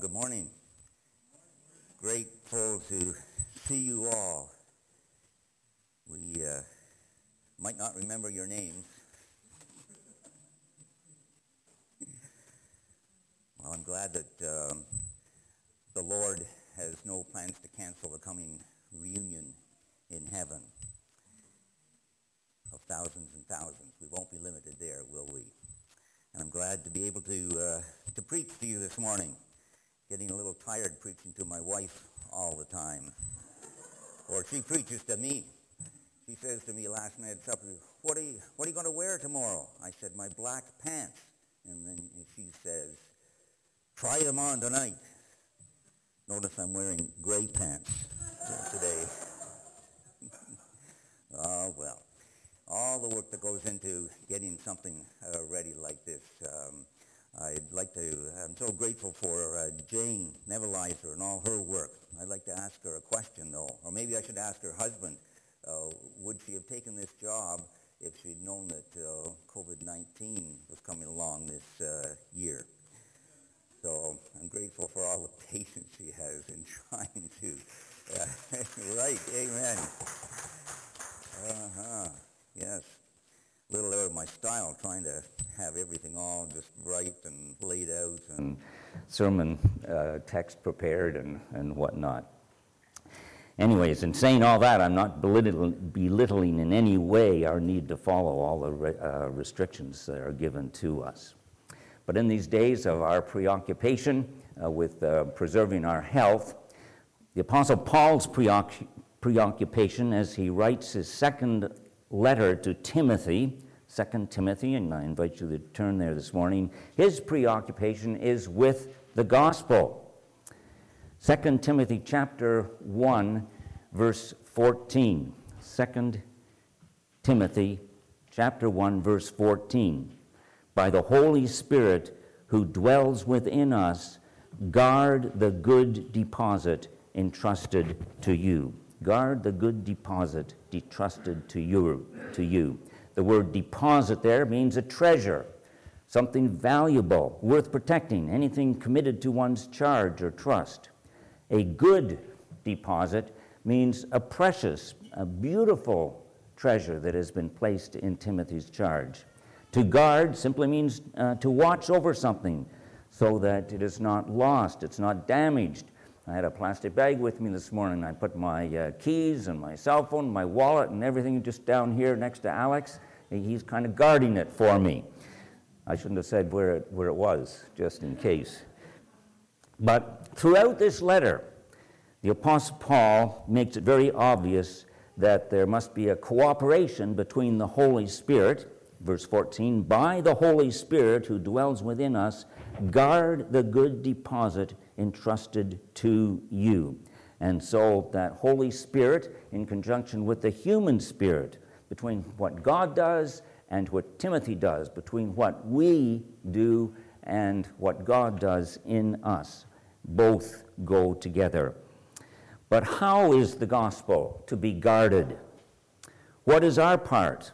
good morning. Grateful to see you all. We uh, might not remember your names. well, I'm glad that um, the Lord has no plans to cancel the coming reunion in heaven of thousands and thousands. We won't be limited there, will we? And I'm glad to be able to, uh, to preach to you this morning. Getting a little tired preaching to my wife all the time. or she preaches to me. She says to me last night at supper, what are you, what are you going to wear tomorrow? I said, my black pants. And then she says, try them on tonight. Notice I'm wearing gray pants today. oh, well all the work that goes into getting something uh, ready like this. Um, I'd like to, I'm so grateful for uh, Jane Nevelizer and all her work. I'd like to ask her a question, though, or maybe I should ask her husband, uh, would she have taken this job if she'd known that uh, COVID-19 was coming along this uh, year? So I'm grateful for all the patience she has in trying to. Uh, right, amen. Uh-huh. Yes. A little out of my style, trying to have everything all just right and laid out and sermon uh, text prepared and, and whatnot. Anyways, in saying all that, I'm not belittling in any way our need to follow all the re- uh, restrictions that are given to us. But in these days of our preoccupation uh, with uh, preserving our health, the Apostle Paul's preoc- preoccupation as he writes his second letter to Timothy, 2 Timothy, and I invite you to turn there this morning. His preoccupation is with the gospel. 2 Timothy chapter 1 verse 14. 2 Timothy chapter 1 verse 14. By the Holy Spirit who dwells within us, guard the good deposit entrusted to you. Guard the good deposit entrusted to you, to you. The word deposit there means a treasure, something valuable, worth protecting, anything committed to one's charge or trust. A good deposit means a precious, a beautiful treasure that has been placed in Timothy's charge. To guard simply means uh, to watch over something so that it is not lost, it's not damaged, I had a plastic bag with me this morning. I put my uh, keys and my cell phone, my wallet, and everything just down here next to Alex. He's kind of guarding it for me. I shouldn't have said where it, where it was, just in case. But throughout this letter, the Apostle Paul makes it very obvious that there must be a cooperation between the Holy Spirit, verse 14, by the Holy Spirit who dwells within us, guard the good deposit entrusted to you. And so that Holy Spirit, in conjunction with the human spirit, between what God does and what Timothy does, between what we do and what God does in us, both go together. But how is the gospel to be guarded? What is our part?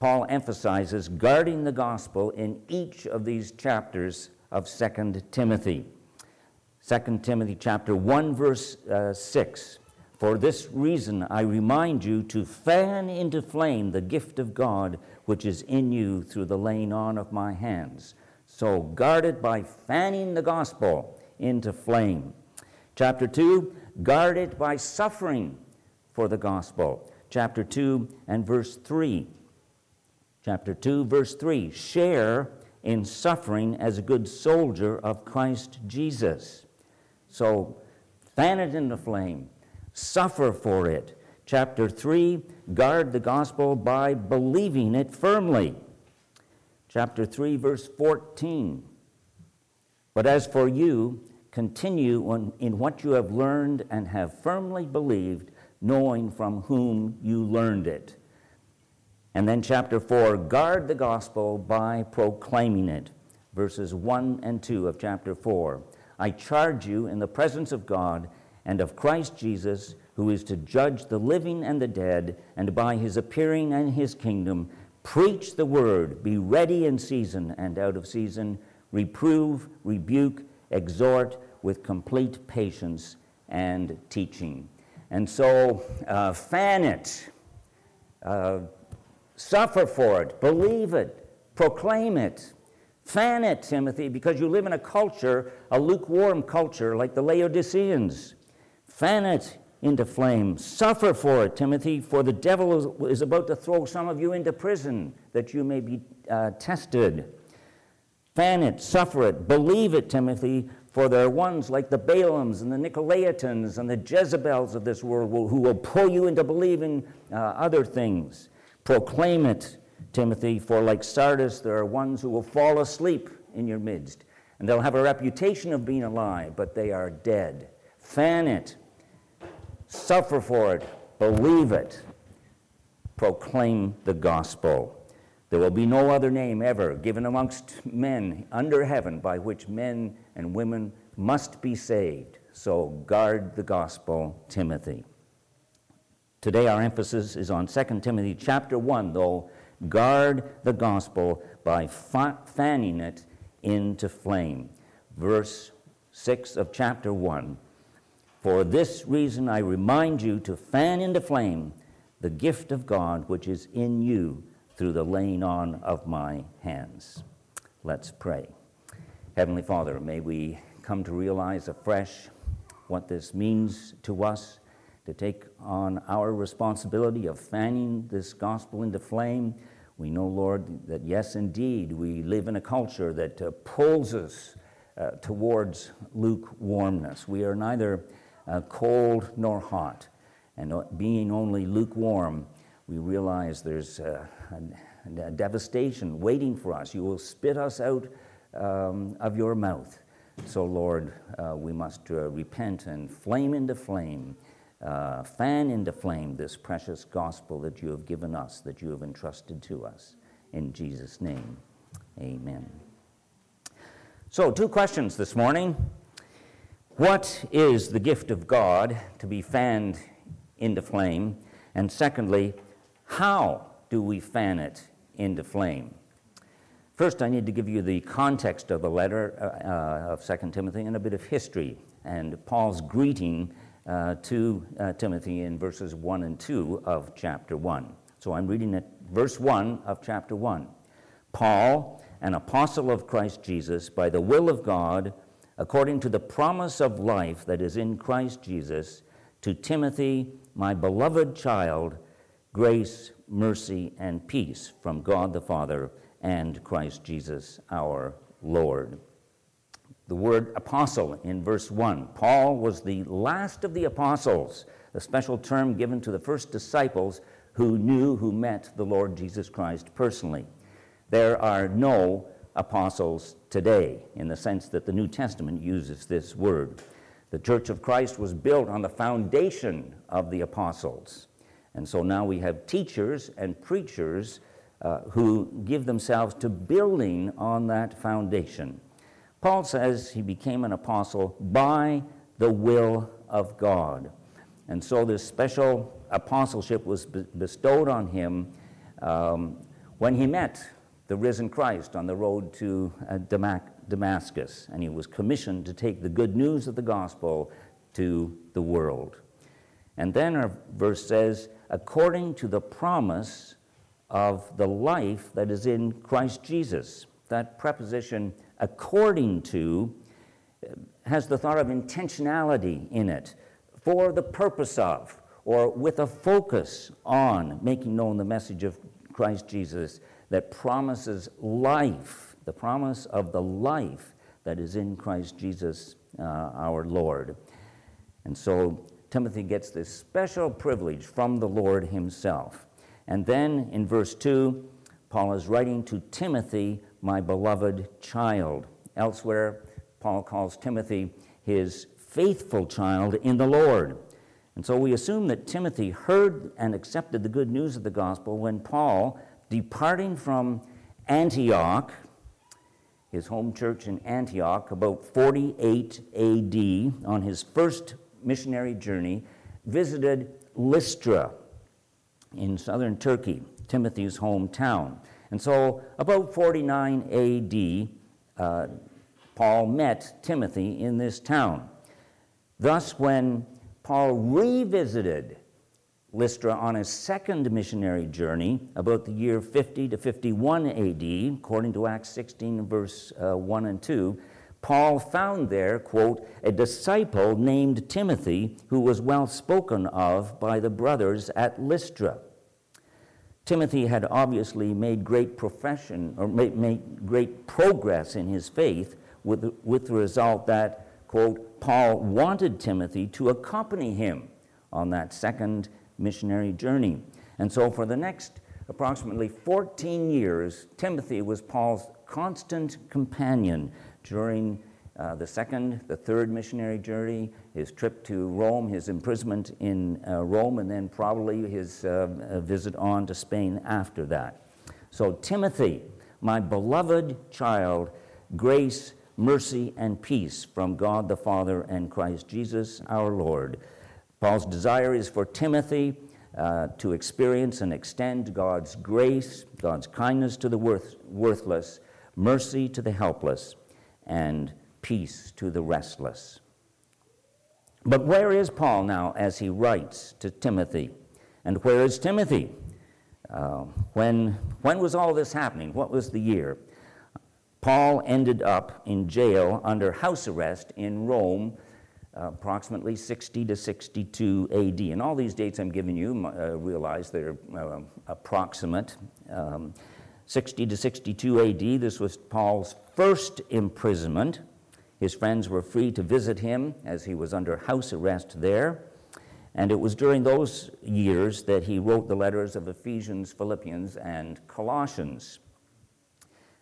Paul emphasizes guarding the gospel in each of these chapters of 2 Timothy. 2 Timothy chapter 1 verse uh, 6. For this reason I remind you to fan into flame the gift of God which is in you through the laying on of my hands. So guard it by fanning the gospel into flame. Chapter 2, guard it by suffering for the gospel. Chapter 2 and verse 3. Chapter 2, verse 3 share in suffering as a good soldier of Christ Jesus. So fan it into flame, suffer for it. Chapter 3 guard the gospel by believing it firmly. Chapter 3, verse 14. But as for you, continue in what you have learned and have firmly believed, knowing from whom you learned it. And then chapter 4 guard the gospel by proclaiming it. Verses 1 and 2 of chapter 4. I charge you in the presence of God and of Christ Jesus, who is to judge the living and the dead, and by his appearing and his kingdom, preach the word, be ready in season and out of season, reprove, rebuke, exhort with complete patience and teaching. And so, uh, fan it, uh, suffer for it, believe it, proclaim it. Fan it, Timothy, because you live in a culture, a lukewarm culture like the Laodiceans. Fan it into flame. Suffer for it, Timothy, for the devil is about to throw some of you into prison that you may be uh, tested. Fan it, suffer it, believe it, Timothy, for there are ones like the Balaams and the Nicolaitans and the Jezebels of this world who will pull you into believing uh, other things. Proclaim it, Timothy, for like Sardis, there are ones who will fall asleep in your midst. And they'll have a reputation of being alive, but they are dead. Fan it, suffer for it, believe it, proclaim the gospel. There will be no other name ever given amongst men under heaven by which men and women must be saved. So guard the gospel, Timothy. Today our emphasis is on 2 Timothy chapter 1, though guard the gospel by fanning it into flame. Verse 6 of chapter 1 for this reason, I remind you to fan into flame the gift of God which is in you through the laying on of my hands. Let's pray. Heavenly Father, may we come to realize afresh what this means to us to take on our responsibility of fanning this gospel into flame. We know, Lord, that yes, indeed, we live in a culture that uh, pulls us uh, towards lukewarmness. We are neither uh, cold nor hot. And being only lukewarm, we realize there's a, a, a devastation waiting for us. You will spit us out um, of your mouth. So, Lord, uh, we must uh, repent and flame into flame, uh, fan into flame this precious gospel that you have given us, that you have entrusted to us. In Jesus' name, amen. So, two questions this morning. What is the gift of God to be fanned into flame? And secondly, how do we fan it into flame? First, I need to give you the context of the letter uh, uh of 2 Timothy and a bit of history and Paul's greeting uh, to uh, Timothy in verses 1 and 2 of chapter 1. So I'm reading it, verse 1 of chapter 1. Paul, an apostle of Christ Jesus, by the will of God, according to the promise of life that is in Christ Jesus, to Timothy, my beloved child, grace, mercy, and peace from God the Father and Christ Jesus our Lord. The word apostle in verse 1. Paul was the last of the apostles, a special term given to the first disciples who knew, who met the Lord Jesus Christ personally. There are no apostles today, in the sense that the New Testament uses this word. The Church of Christ was built on the foundation of the apostles. And so now we have teachers and preachers uh, who give themselves to building on that foundation. Paul says he became an apostle by the will of God. And so this special apostleship was bestowed on him um, when he met the risen Christ on the road to uh, Damascus, and he was commissioned to take the good news of the gospel to the world. And then our verse says, according to the promise of the life that is in Christ Jesus. That preposition, according to, has the thought of intentionality in it, for the purpose of, or with a focus on making known the message of Christ Jesus that promises life, the promise of the life that is in Christ Jesus uh, our Lord. And so Timothy gets this special privilege from the Lord himself. And then in verse 2, Paul is writing to Timothy, my beloved child. Elsewhere, Paul calls Timothy his faithful child in the Lord. And so we assume that Timothy heard and accepted the good news of the gospel when Paul departing from Antioch, his home church in Antioch, about 48 AD, on his first missionary journey, visited Lystra in southern Turkey, Timothy's hometown. And so, about 49 AD, uh, Paul met Timothy in this town. Thus, when Paul revisited Lystra on his second missionary journey, about the year 50 to 51 AD, according to Acts 16, verse uh, 1 and 2, Paul found there, quote, a disciple named Timothy who was well spoken of by the brothers at Lystra. Timothy had obviously made great profession or made, made great progress in his faith with, with the result that, quote, Paul wanted Timothy to accompany him on that second missionary journey. And so for the next approximately 14 years, Timothy was Paul's constant companion during uh, the second, the third missionary journey, his trip to Rome, his imprisonment in uh, Rome, and then probably his uh, uh, visit on to Spain after that. So, Timothy, my beloved child, grace, mercy, and peace from God the Father and Christ Jesus our Lord. Paul's desire is for Timothy uh, to experience and extend God's grace, God's kindness to the worth, worthless, mercy to the helpless and peace to the restless. But where is Paul now as he writes to Timothy? And where is Timothy? Uh, when, when was all this happening? What was the year? Paul ended up in jail under house arrest in Rome, uh, approximately 60 to 62 AD. And all these dates I'm giving you, uh, realize they're uh, approximate. Um, 60 to 62 AD, this was Paul's first imprisonment. His friends were free to visit him as he was under house arrest there. And it was during those years that he wrote the letters of Ephesians, Philippians, and Colossians.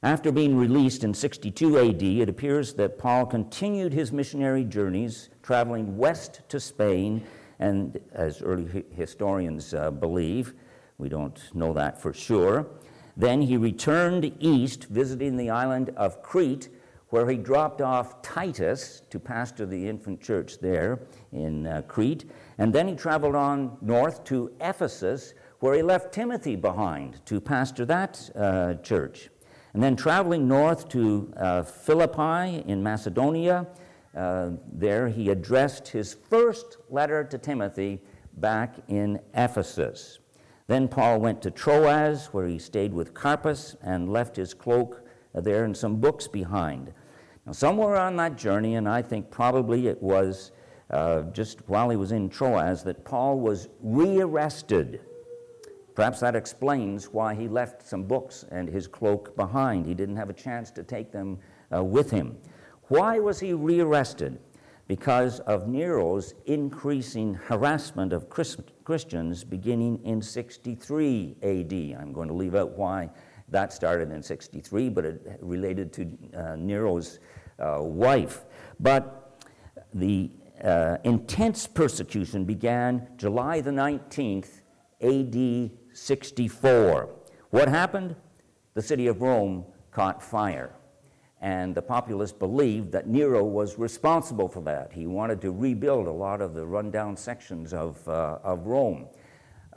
After being released in 62 AD, it appears that Paul continued his missionary journeys, traveling west to Spain, and as early historians uh, believe, we don't know that for sure, then he returned east, visiting the island of Crete, where he dropped off Titus to pastor the infant church there in uh, Crete. And then he traveled on north to Ephesus, where he left Timothy behind to pastor that uh, church. And then traveling north to uh, Philippi in Macedonia, uh, there he addressed his first letter to Timothy back in Ephesus. Then Paul went to Troas, where he stayed with Carpus and left his cloak there and some books behind. Now, somewhere on that journey, and I think probably it was uh, just while he was in Troas, that Paul was rearrested. Perhaps that explains why he left some books and his cloak behind. He didn't have a chance to take them uh, with him. Why was he rearrested? because of Nero's increasing harassment of Christians beginning in 63 AD. I'm going to leave out why that started in 63, but it related to uh, Nero's wife. But the uh, intense persecution began July the 19th, AD 64. What happened? The city of Rome caught fire. And the populace believed that Nero was responsible for that. He wanted to rebuild a lot of the rundown sections of, uh, of Rome.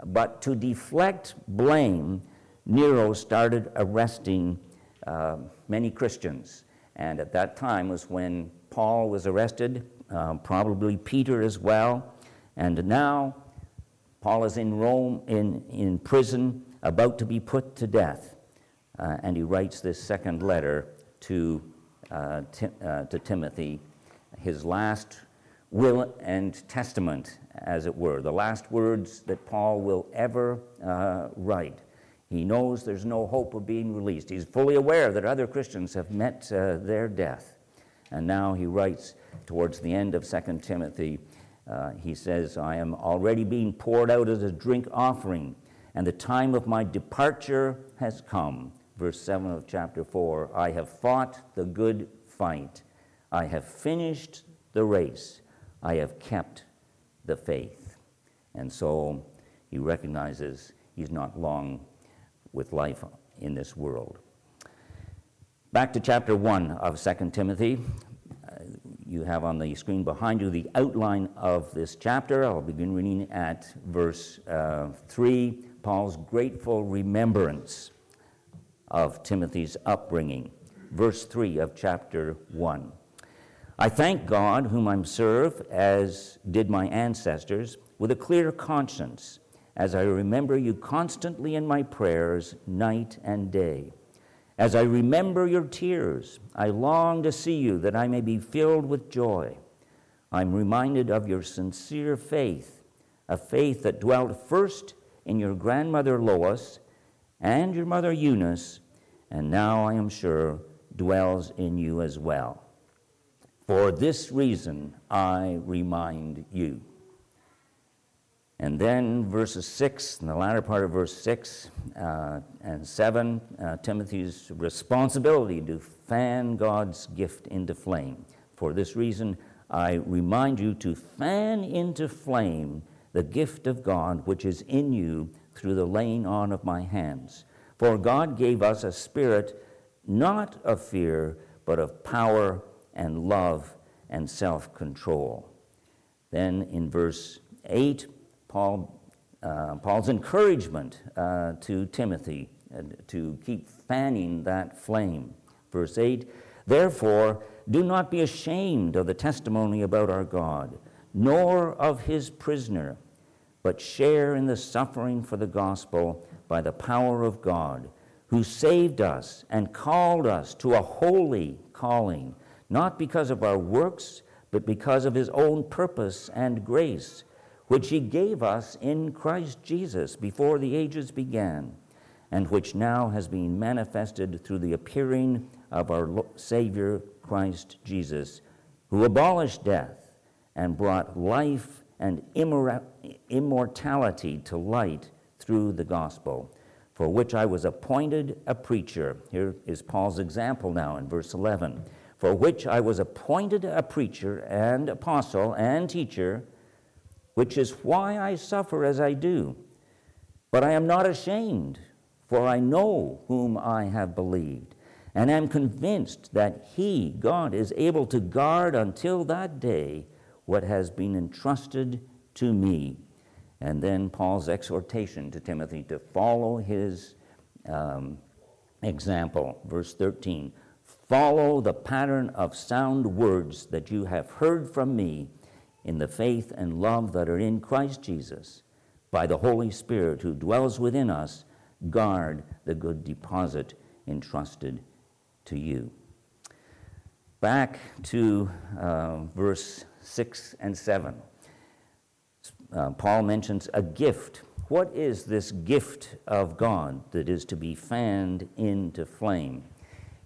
But to deflect blame, Nero started arresting uh, many Christians. And at that time was when Paul was arrested, uh, probably Peter as well. And now Paul is in Rome, in, in prison, about to be put to death. Uh, and he writes this second letter to, uh, Tim, uh, to Timothy, his last will and testament, as it were, the last words that Paul will ever uh, write. He knows there's no hope of being released. He's fully aware that other Christians have met uh, their death. And now he writes towards the end of 2 Timothy, uh, he says, I am already being poured out as a drink offering, and the time of my departure has come verse 7 of chapter 4 I have fought the good fight, I have finished the race, I have kept the faith. And so he recognizes he's not long with life in this world. Back to chapter 1 of 2 Timothy. Uh, you have on the screen behind you the outline of this chapter. I'll begin reading at verse uh, 3 Paul's grateful remembrance of Timothy's upbringing. verse 3 of chapter 1. I thank God, whom I serve, as did my ancestors, with a clear conscience, as I remember you constantly in my prayers, night and day. As I remember your tears, I long to see you that I may be filled with joy. I'm reminded of your sincere faith, a faith that dwelt first in your grandmother Lois and your mother Eunice, and now I am sure dwells in you as well. For this reason I remind you. And then verses 6, in the latter part of verse 6 uh, and 7, uh, Timothy's responsibility to fan God's gift into flame. For this reason, I remind you to fan into flame the gift of God which is in you through the laying on of my hands. For God gave us a spirit not of fear, but of power and love and self control. Then in verse 8, Paul, uh, Paul's encouragement uh, to Timothy uh, to keep fanning that flame. Verse 8, therefore, do not be ashamed of the testimony about our God, nor of his prisoner, but share in the suffering for the gospel by the power of God, who saved us and called us to a holy calling not because of our works, but because of his own purpose and grace, which he gave us in Christ Jesus before the ages began, and which now has been manifested through the appearing of our Savior Christ Jesus, who abolished death and brought life and immortality to light through the gospel, for which I was appointed a preacher. Here is Paul's example now in verse 11 for which I was appointed a preacher and apostle and teacher, which is why I suffer as I do. But I am not ashamed, for I know whom I have believed, and am convinced that He, God, is able to guard until that day what has been entrusted to me. And then Paul's exhortation to Timothy to follow his um, example. Verse 13 Follow the pattern of sound words that you have heard from me in the faith and love that are in Christ Jesus. By the Holy Spirit who dwells within us, guard the good deposit entrusted to you. Back to uh, verse 6 and 7. Uh, Paul mentions a gift. What is this gift of God that is to be fanned into flame?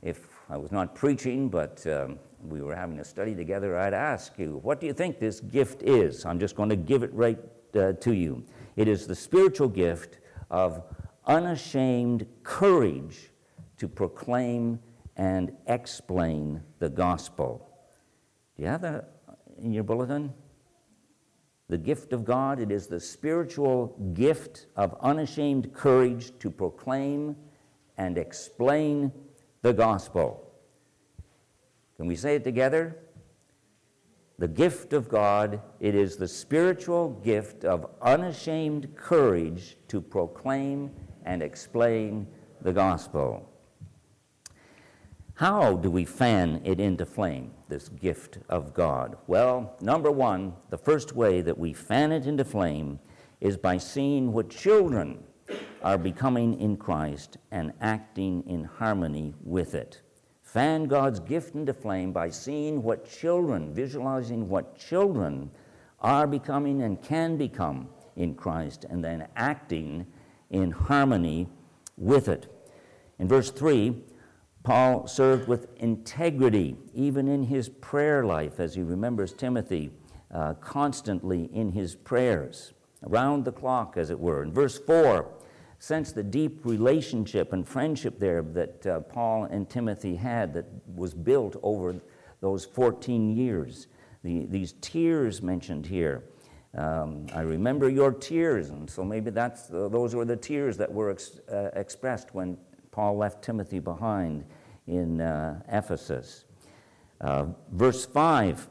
If I was not preaching, but um, we were having a study together, I'd ask you, what do you think this gift is? I'm just going to give it right uh, to you. It is the spiritual gift of unashamed courage to proclaim and explain the gospel. Do you have that in your bulletin? The gift of God, it is the spiritual gift of unashamed courage to proclaim and explain the gospel. Can we say it together? The gift of God, it is the spiritual gift of unashamed courage to proclaim and explain the gospel. How do we fan it into flame, this gift of God? Well, number one, the first way that we fan it into flame is by seeing what children are becoming in Christ and acting in harmony with it. Fan God's gift into flame by seeing what children, visualizing what children are becoming and can become in Christ, and then acting in harmony with it. In verse 3, Paul served with integrity, even in his prayer life, as he remembers Timothy uh, constantly in his prayers, around the clock, as it were. In verse 4, sense the deep relationship and friendship there that uh, Paul and Timothy had that was built over those 14 years. The, these tears mentioned here. Um, I remember your tears, and so maybe that's uh, those were the tears that were ex- uh, expressed when Paul left Timothy behind in uh, Ephesus. Uh, verse 5,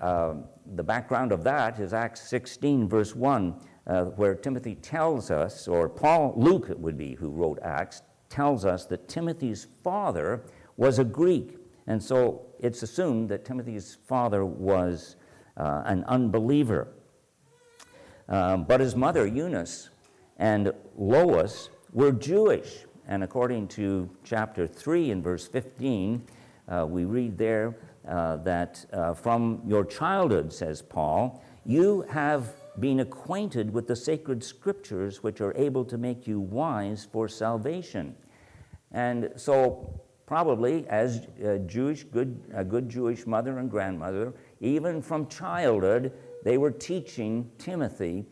uh, the background of that is Acts 16, verse 1 uh, where Timothy tells us, or Paul, Luke it would be who wrote Acts, tells us that Timothy's father was a Greek. And so it's assumed that Timothy's father was uh, an unbeliever. Um, but his mother, Eunice, and Lois were Jewish. And according to chapter 3 and verse 15, uh, we read there uh, that uh, from your childhood, says Paul, you have been acquainted with the sacred scriptures which are able to make you wise for salvation. And so, probably as a Jewish, good, a good Jewish mother and grandmother, even from childhood, they were teaching Timothy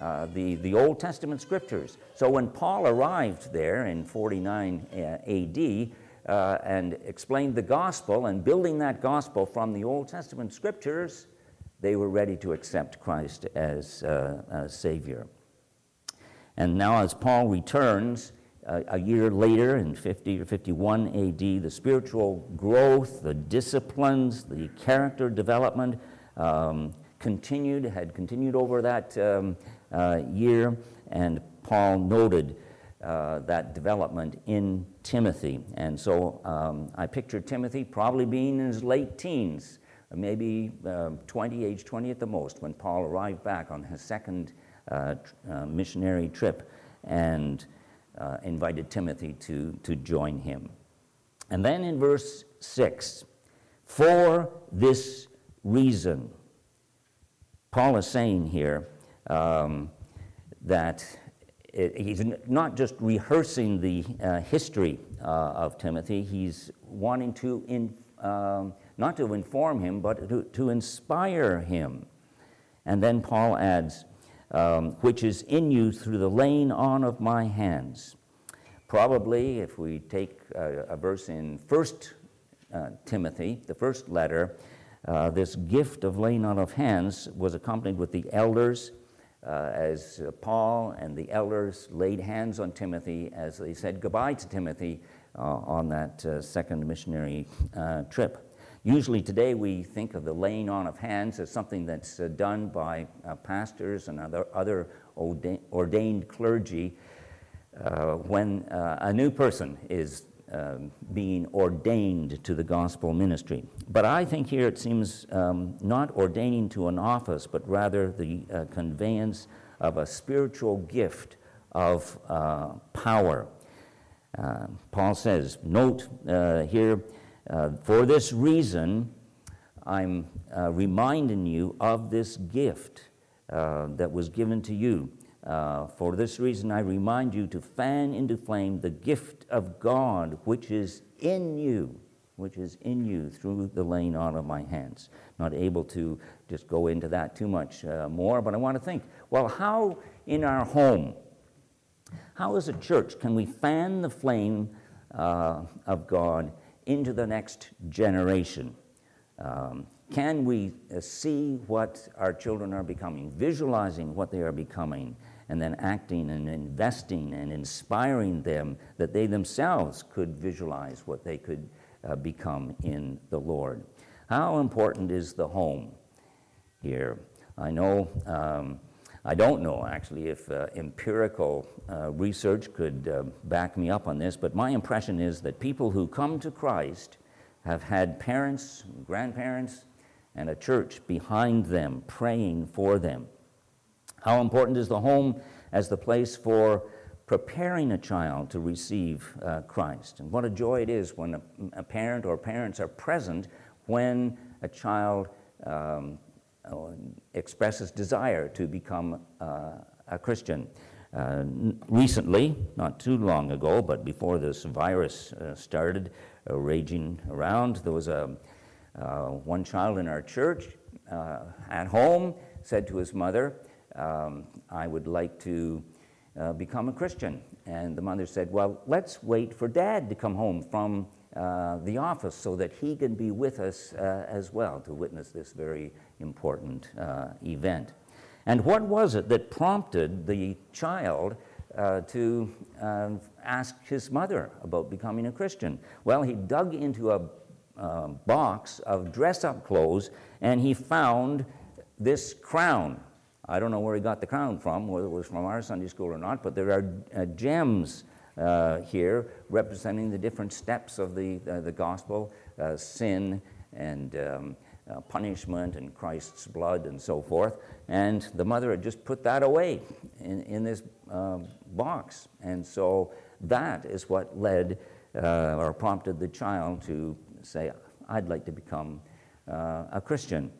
uh, the, the Old Testament scriptures. So when Paul arrived there in 49 uh, AD uh, and explained the gospel and building that gospel from the Old Testament scriptures, they were ready to accept Christ as uh, Savior. And now, as Paul returns, uh, a year later, in 50 or 51 AD, the spiritual growth, the disciplines, the character development um, continued, had continued over that um, uh, year, and Paul noted uh, that development in Timothy. And so um, I picture Timothy probably being in his late teens, maybe uh, 20, age 20 at the most, when Paul arrived back on his second uh, uh, missionary trip and uh, invited Timothy to, to join him. And then in verse 6, for this reason, Paul is saying here um, that he's not just rehearsing the uh, history uh, of Timothy, he's wanting to, in, um, not to inform him, but to, to inspire him. And then Paul adds, um, which is in you through the laying on of my hands. Probably, if we take a, a verse in First uh, Timothy, the first letter, uh, this gift of laying on of hands was accompanied with the elders, uh, as Paul and the elders laid hands on Timothy as they said goodbye to Timothy uh, on that uh, second missionary uh, trip. Usually today we think of the laying on of hands as something that's uh, done by uh, pastors and other, other ordained clergy uh, when uh, a new person is um, being ordained to the gospel ministry. But I think here it seems um, not ordaining to an office, but rather the uh, conveyance of a spiritual gift of power. Paul says, note here, uh, for this reason, I'm uh, reminding you of this gift uh, that was given to you. Uh, for this reason, I remind you to fan into flame the gift of God which is in you, which is in you through the laying on of my hands. Not able to just go into that too much uh, more, but I want to think well, how in our home, how as a church can we fan the flame uh, of God? Into the next generation. Um, can we uh, see what our children are becoming, visualizing what they are becoming, and then acting and investing and inspiring them that they themselves could visualize what they could uh, become in the Lord? How important is the home here? I know um, I don't know actually if uh, empirical uh, research could uh, back me up on this, but my impression is that people who come to Christ have had parents, grandparents, and a church behind them praying for them. How important is the home as the place for preparing a child to receive uh, Christ? And what a joy it is when a, a, parent or parents are present when a child um, expresses desire to become uh, a Christian. Uh, recently, not too long ago, but before this virus uh, started uh, raging around, there was a, uh, one child in our church at home said to his mother, um, I would like to become a Christian. And the mother said, Well, let's wait for dad to come home from uh, the office so that he can be with us uh, as well to witness this very important uh, event. And what was it that prompted the child uh, to um, ask his mother about becoming a Christian? Well, he dug into a uh, box of dress up clothes and he found this crown. I don't know where he got the crown from, whether it was from our Sunday school or not, but there are gems uh, here, representing the different steps of the, uh, the gospel uh, sin and um, uh, punishment and Christ's blood and so forth. And the mother had just put that away in, in this um, box. And so that is what led uh, or prompted the child to say, I'd like to become a Christian.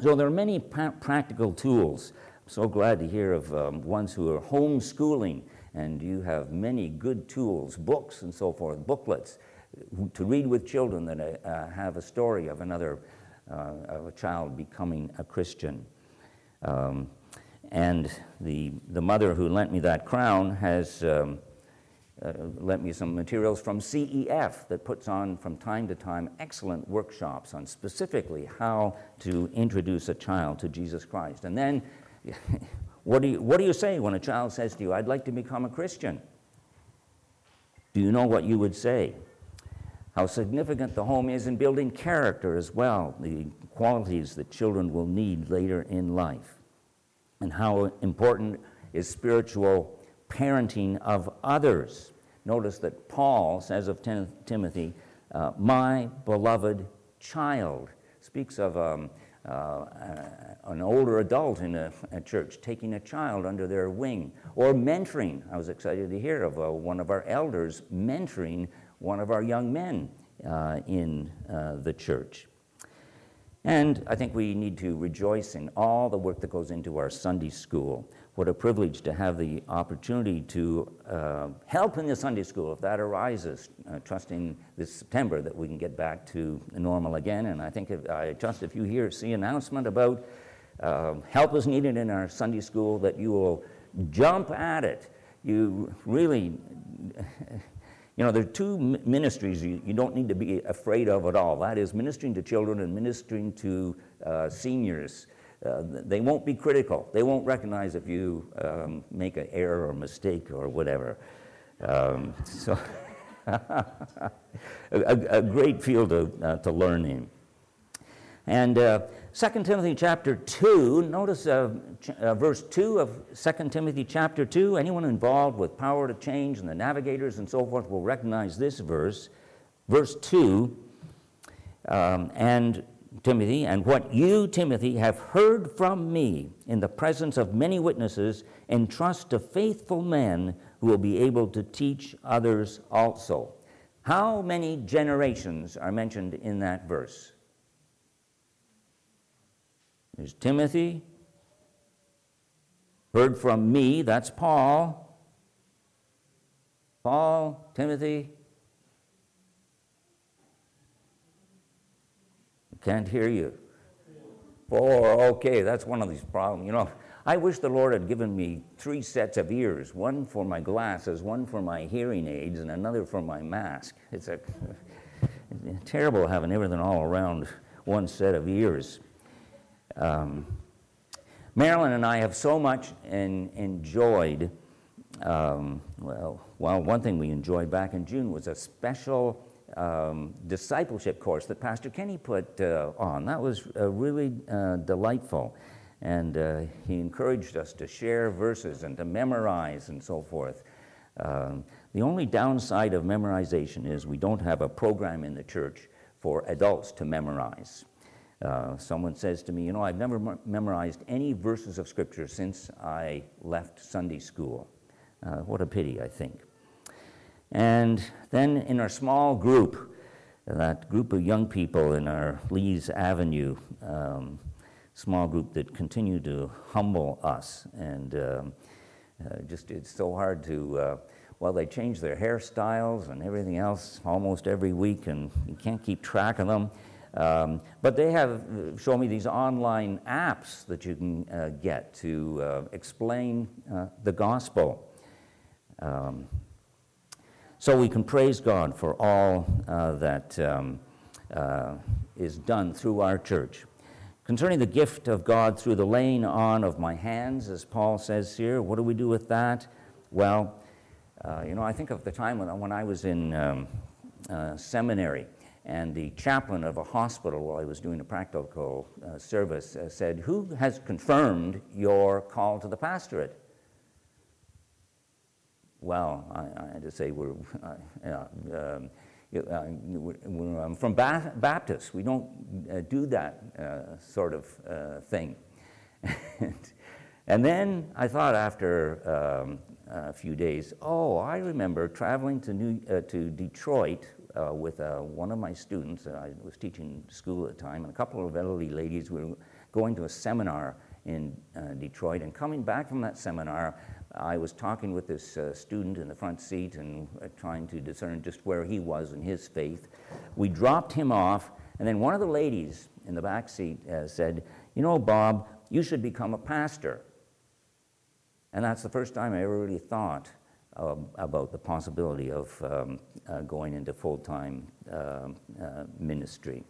So there are many pa- practical tools. I'm so glad to hear of um, ones who are homeschooling, and you have many good tools, books and so forth, booklets to read with children that uh, have a story of another uh, of a child becoming a Christian. Um, and the, the mother who lent me that crown has um, uh, lent me some materials from CEF that puts on from time to time excellent workshops on specifically how to introduce a child to Jesus Christ. And then, what do you, what do you say when a child says to you, I'd like to become a Christian? Do you know what you would say? How significant the home is in building character as well, the qualities that children will need later in life. And how important is spiritual parenting of others. Notice that Paul says of Tim- Timothy, uh, my beloved child, speaks of um, uh, an older adult in a, a, church taking a child under their wing, or mentoring. I was excited to hear of uh, one of our elders mentoring one of our young men uh, in uh, the church. And I think we need to rejoice in all the work that goes into our Sunday school. What a privilege to have the opportunity to uh, help in the Sunday school if that arises, uh, trusting this September that we can get back to normal again. And I think if, I trust if you hear see announcement about uh, help is needed in our Sunday school, that you will jump at it. You really you know, there are two ministries you, you, don't need to be afraid of at all. That is ministering to children and ministering to uh, seniors. Uh, they won't be critical. They won't recognize if you um, make an error or mistake or whatever. Um, so, a, a, great field to, uh, to learn in. And uh, 2 Timothy chapter 2, notice uh, ch- uh, verse 2 of 2 Timothy chapter 2. Anyone involved with power to change and the navigators and so forth will recognize this verse. Verse 2 um, and Timothy, and what you, Timothy, have heard from me in the presence of many witnesses, entrust to faithful men who will be able to teach others also. How many generations are mentioned in that verse? There's Timothy. Heard from me, that's Paul. Paul, Timothy. Can't hear you. Four, okay, that's one of these problems. You know, I wish the Lord had given me three sets of ears one for my glasses, one for my hearing aids, and another for my mask. It's a, terrible having everything all around one set of ears. Um, Marilyn and I have so much in, enjoyed. Um, well, well, one thing we enjoyed back in June was a special um, discipleship course that Pastor Kenny put uh, on. That was uh, really uh, delightful. And uh, he encouraged us to share verses and to memorize and so forth. Um, the only downside of memorization is we don't have a program in the church for adults to memorize. Uh, someone says to me, You know, I've never m- memorized any verses of Scripture since I left Sunday school. Uh, what a pity, I think. And then in our small group, that group of young people in our Lees Avenue um, small group that continue to humble us. And um, uh, just it's so hard to, uh, well, they change their hairstyles and everything else almost every week, and you can't keep track of them. Um, but they have uh, shown me these online apps that you can uh, get to uh, explain uh, the gospel. Um, so we can praise God for all uh, that um, uh, is done through our church. Concerning the gift of God through the laying on of my hands, as Paul says here, what do we do with that? Well, you know, I think of the time when, when I was in um, seminary and the chaplain of a hospital while I was doing a practical uh, service uh, said, Who has confirmed your call to the pastorate? Well, I, I had to say we're, uh, um, uh, we're from ba- Baptists. We don't uh, do that uh, sort of uh, thing. and then I thought after um, a few days, oh, I remember traveling to, New, uh, to Detroit with one of my students. I was teaching school at the time, and a couple of elderly ladies were going to a seminar in Detroit. And coming back from that seminar, I was talking with this uh, student in the front seat and uh, trying to discern just where he was in his faith. We dropped him off, and then one of the ladies in the back seat uh, said, You know, Bob, you should become a pastor. And that's the first time I ever really thought um, about the possibility of um, uh, going into full time um, uh, ministry.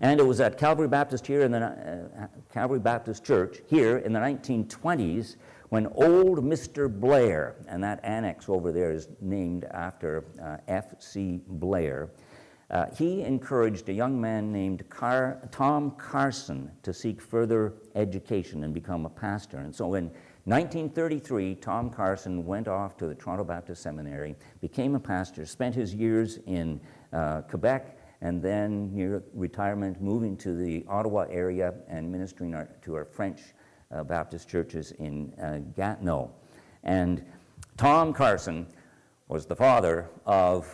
And it was at Calvary Baptist here in the uh, Calvary Baptist Church here in the 1920s when old Mr. Blair, and that annex over there is named after uh, F.C. Blair, uh, he encouraged a young man named Car- Tom Carson to seek further education and become a pastor. And so in 1933, Tom Carson went off to the Toronto Baptist Seminary, became a pastor, spent his years in uh, Quebec, and then near retirement, moving to the Ottawa area and ministering our, to our French uh, Baptist churches in uh, Gatineau. And Tom Carson was the father of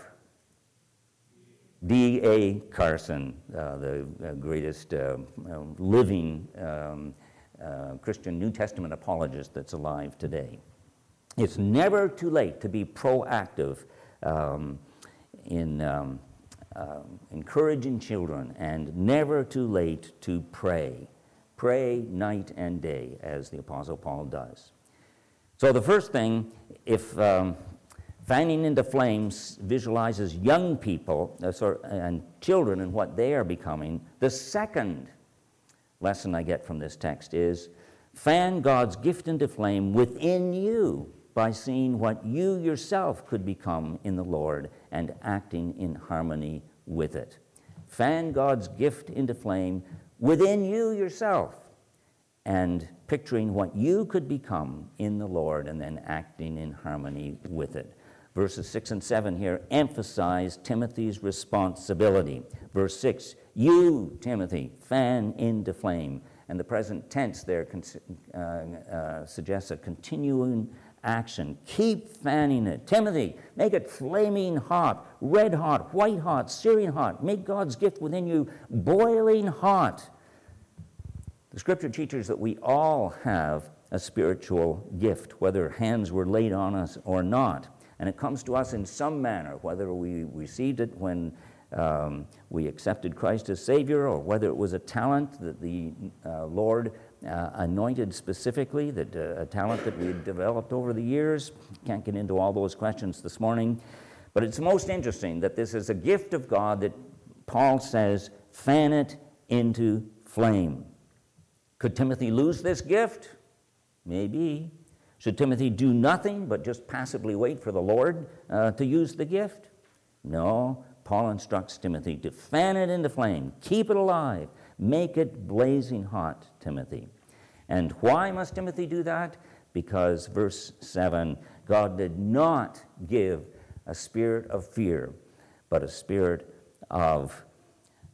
D.A. Carson, uh, the uh, greatest uh, um, living um, uh, Christian New Testament apologist that's alive today. It's never too late to be proactive um, in um, encouraging children, and never too late to pray. Pray night and day, as the Apostle Paul does. So, the first thing, if um, fanning into flames visualizes young people uh, and children and what they are becoming, the second lesson I get from this text is fan God's gift into flame within you by seeing what you yourself could become in the Lord and acting in harmony with it. Fan God's gift into flame within you yourself and picturing what you could become in the Lord and then acting in harmony with it. Verses 6 and 7 here emphasize Timothy's responsibility. Verse 6 You, Timothy, fan into flame. And the present tense there uh, uh, suggests a continuing action. Keep fanning it. Timothy, make it flaming hot, red hot, white hot, searing hot. Make God's gift within you boiling hot. The scripture teaches that we all have a spiritual gift, whether hands were laid on us or not. And it comes to us in some manner, whether we received it when um, we accepted Christ as Savior, or whether it was a talent that the uh, Lord uh, anointed specifically, that uh, a talent that we had developed over the years. Can't get into all those questions this morning. But it's most interesting that this is a gift of God that Paul says, fan it into flame. Could Timothy lose this gift? Maybe. Should Timothy do nothing but just passively wait for the Lord uh, to use the gift? No. Paul instructs Timothy to fan it into flame, keep it alive, make it blazing hot, Timothy. And why must Timothy do that? Because, verse 7 God did not give a spirit of fear, but a spirit of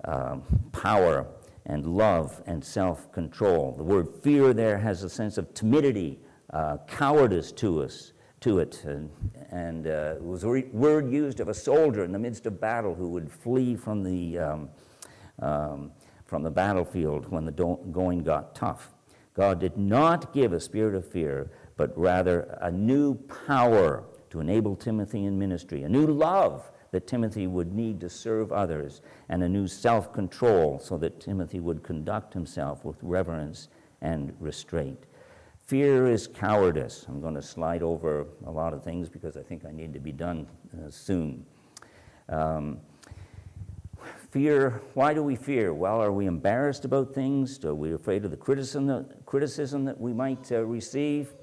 um, power and love and self control. The word fear there has a sense of timidity, uh, cowardice to us. To it, and, and uh, it was a re- word used of a soldier in the midst of battle who would flee from the um, um, from the battlefield when the do- going got tough. God did not give a spirit of fear, but rather a new power to enable Timothy in ministry, a new love that Timothy would need to serve others, and a new self control so that Timothy would conduct himself with reverence and restraint. Fear is cowardice. I'm going to slide over a lot of things because I think I need to be done uh, soon. Um, fear, why do we fear? Well, are we embarrassed about things? Are we afraid of the criticism that, criticism that we might uh, receive?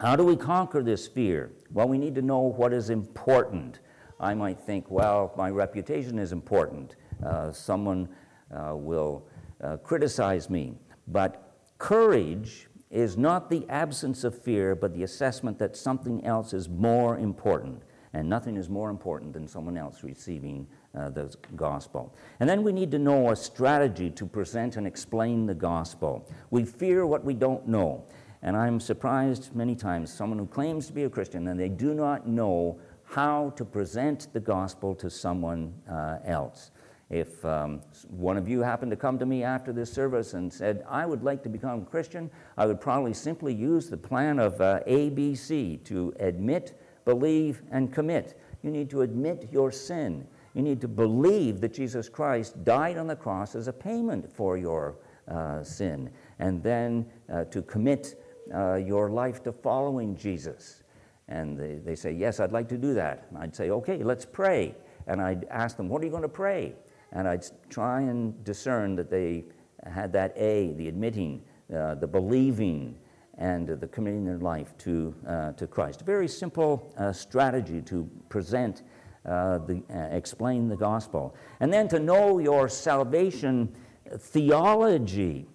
How do we conquer this fear? Well, we need to know what is important. I might think, well, my reputation is important. Uh, someone uh, will uh, criticize me. But courage is not the absence of fear, but the assessment that something else is more important. And nothing is more important than someone else receiving uh, the gospel. And then we need to know a strategy to present and explain the gospel. We fear what we don't know. And I'm surprised many times someone who claims to be a Christian and they do not know how to present the gospel to someone uh, else. If um, one of you happened to come to me after this service and said, I would like to become Christian, I would probably simply use the plan of uh, ABC to admit, believe, and commit. You need to admit your sin. You need to believe that Jesus Christ died on the cross as a payment for your uh, sin, and then uh, to commit uh, your life to following Jesus. And they, they say, Yes, I'd like to do that. And I'd say, Okay, let's pray. And I'd ask them, What are you going to pray? And I'd try and discern that they had that A, the admitting, uh, the believing, and the committing their life to, uh, to Christ. A very simple uh, strategy to present, uh, the, uh, explain the gospel. And then to know your salvation theology.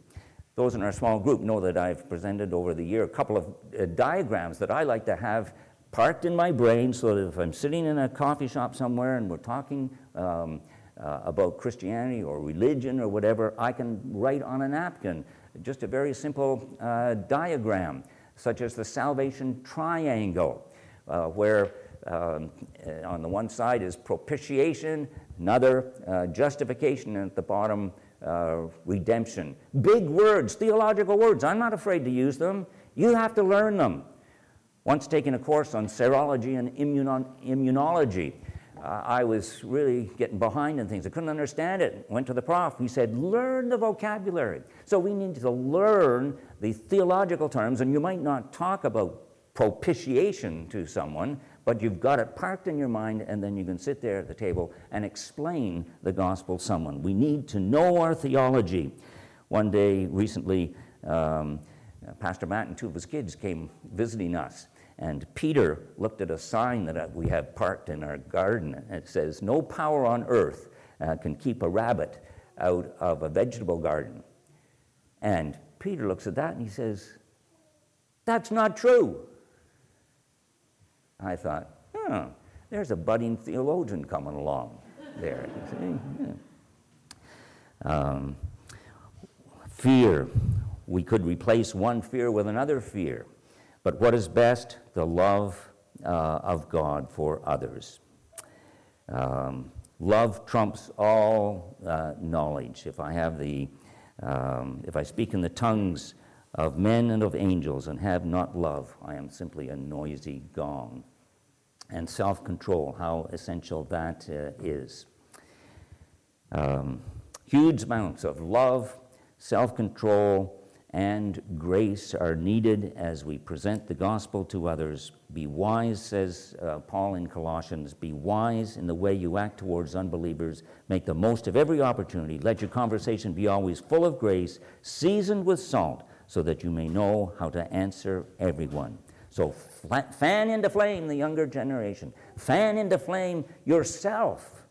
Those in our small group know that I've presented over the year a couple of uh, diagrams that I like to have parked in my brain so that if I'm sitting in a coffee shop somewhere and we're talking um, uh, about Christianity or religion or whatever, I can write on a napkin. Just a very simple uh, diagram, such as the salvation triangle, uh, where um, uh, on the one side is propitiation, another uh, justification, and at the bottom, uh, redemption. Big words, theological words. I'm not afraid to use them. You have to learn them. Once taking a course on serology and immuno- immunology, uh, I was really getting behind in things. I couldn't understand it. Went to the prof. He said, Learn the vocabulary. So we need to learn the theological terms, and you might not talk about propitiation to someone, but you've got it parked in your mind, and then you can sit there at the table and explain the gospel to someone. We need to know our theology. One day recently, um, Pastor Matt and two of his kids came visiting us. And Peter looked at a sign that we have parked in our garden, and it says, No power on earth uh, can keep a rabbit out of a vegetable garden. And Peter looks at that and he says, That's not true. I thought, huh, there's a budding theologian coming along there. Um, fear. We could replace one fear with another fear. But what is best? The love uh, of God for others. Um, love trumps all uh, knowledge. If I have the, um, if I speak in the tongues of men and of angels and have not love, I am simply a noisy gong. And self control, how essential that uh, is. Um, huge amounts of love, self control, and grace are needed as we present the gospel to others. Be wise, says uh, Paul in Colossians, be wise in the way you act towards unbelievers. Make the most of every opportunity. Let your conversation be always full of grace, seasoned with salt, so that you may know how to answer everyone. So fan into flame the younger generation. Fan into flame yourself,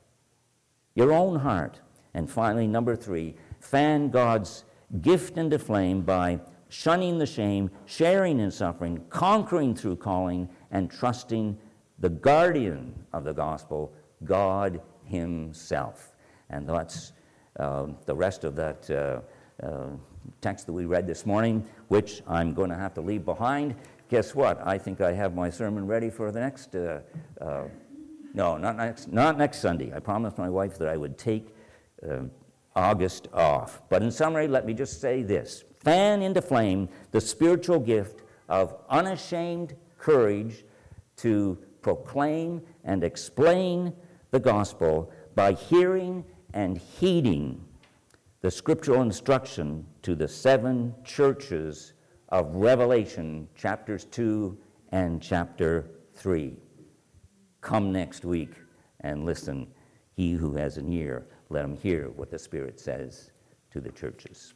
your own heart. And finally, number three, fan God's gift into flame by shunning the shame, sharing in suffering, conquering through calling, and trusting the guardian of the gospel, God Himself. And that's uh, the rest of that uh, uh, text that we read this morning, which I'm going to have to leave behind. Guess what? I think I have my sermon ready for the next. Uh, uh, no, not next, not next Sunday. I promised my wife that I would take uh, August off. But in summary, let me just say this fan into flame the spiritual gift of unashamed courage to proclaim and explain the gospel by hearing and heeding the scriptural instruction to the seven churches of Revelation, chapters 2 and chapter 3. Come next week and listen. He who has an ear, let him hear what the Spirit says to the churches.